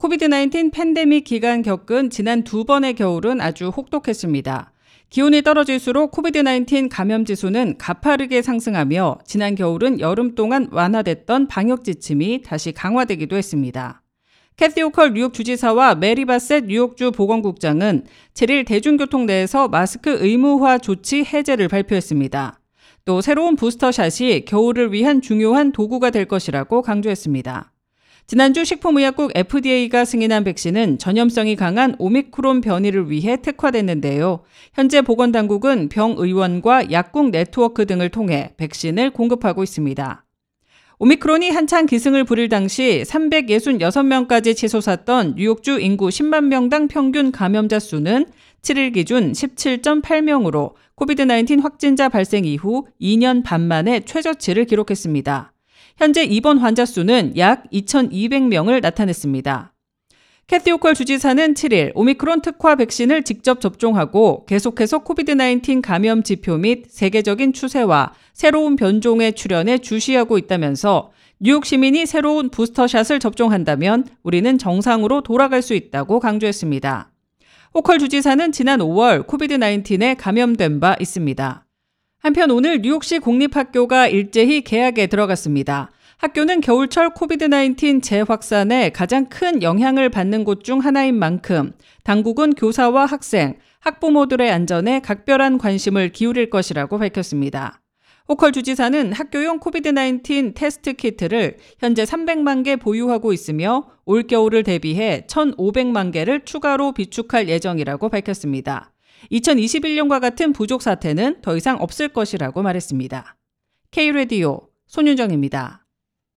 코비드-19 팬데믹 기간 겪은 지난 두 번의 겨울은 아주 혹독했습니다. 기온이 떨어질수록 코비드-19 감염 지수는 가파르게 상승하며 지난 겨울은 여름 동안 완화됐던 방역 지침이 다시 강화되기도 했습니다. 캐시 호컬 뉴욕 주지사와 메리 바셋 뉴욕주 보건국장은 7일 대중교통 내에서 마스크 의무화 조치 해제를 발표했습니다. 또 새로운 부스터샷이 겨울을 위한 중요한 도구가 될 것이라고 강조했습니다. 지난주 식품의약국 FDA가 승인한 백신은 전염성이 강한 오미크론 변이를 위해 특화됐는데요. 현재 보건당국은 병의원과 약국 네트워크 등을 통해 백신을 공급하고 있습니다. 오미크론이 한창 기승을 부릴 당시 366명까지 치솟았던 뉴욕주 인구 10만 명당 평균 감염자 수는 7일 기준 17.8명으로 코비드-19 확진자 발생 이후 2년 반 만에 최저치를 기록했습니다. 현재 입원 환자 수는 약 2,200명을 나타냈습니다. 캐티 오컬 주지사는 7일 오미크론 특화 백신을 직접 접종하고 계속해서 코비드-19 감염 지표 및 세계적인 추세와 새로운 변종의 출현에 주시하고 있다면서 뉴욕 시민이 새로운 부스터샷을 접종한다면 우리는 정상으로 돌아갈 수 있다고 강조했습니다. 오컬 주지사는 지난 5월 코비드-19에 감염된 바 있습니다. 한편 오늘 뉴욕시 공립학교가 일제히 개학에 들어갔습니다. 학교는 겨울철 코비드-19 재확산에 가장 큰 영향을 받는 곳 중 하나인 만큼 당국은 교사와 학생, 학부모들의 안전에 각별한 관심을 기울일 것이라고 밝혔습니다. 호컬 주지사는 학교용 코비드-19 테스트 키트를 현재 300만 개 보유하고 있으며 올겨울을 대비해 1,500만 개를 추가로 비축할 예정이라고 밝혔습니다. 2021년과 같은 부족 사태는 더 이상 없을 것이라고 말했습니다. K-레디오 손윤정입니다.